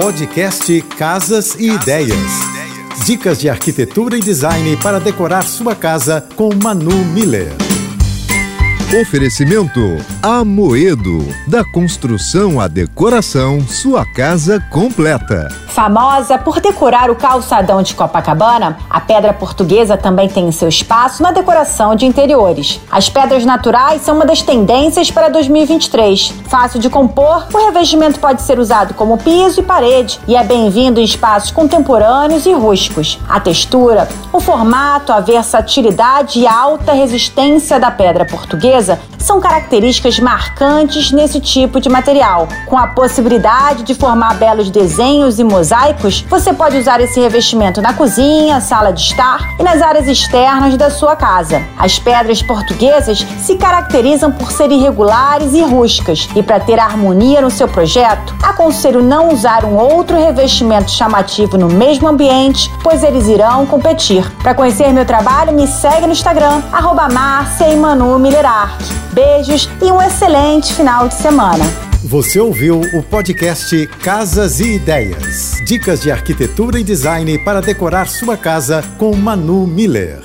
Podcast Casas e Ideias. Dicas de arquitetura e design para decorar sua casa com Manu Miller. Oferecimento Amoedo. Da construção à decoração, sua casa completa. Famosa por decorar o calçadão de Copacabana, a pedra portuguesa também tem seu espaço na decoração de interiores. As pedras naturais são uma das tendências para 2023. Fácil de compor, o revestimento pode ser usado como piso e parede e é bem-vindo em espaços contemporâneos e rústicos. A textura, o formato, a versatilidade e a alta resistência da pedra portuguesa são características marcantes nesse tipo de material. Com a possibilidade de formar belos desenhos e mosaicos, você pode usar esse revestimento na cozinha, sala de estar e nas áreas externas da sua casa. As pedras portuguesas se caracterizam por serem irregulares e rústicas, e para ter harmonia no seu projeto, aconselho não usar um outro revestimento chamativo no mesmo ambiente, pois eles irão competir. Para conhecer meu trabalho, me segue no Instagram, arroba Márcia e Millerar. Beijos e um excelente final de semana. Você ouviu o podcast Casas e Ideias. Dicas de arquitetura e design para decorar sua casa com Manu Miller.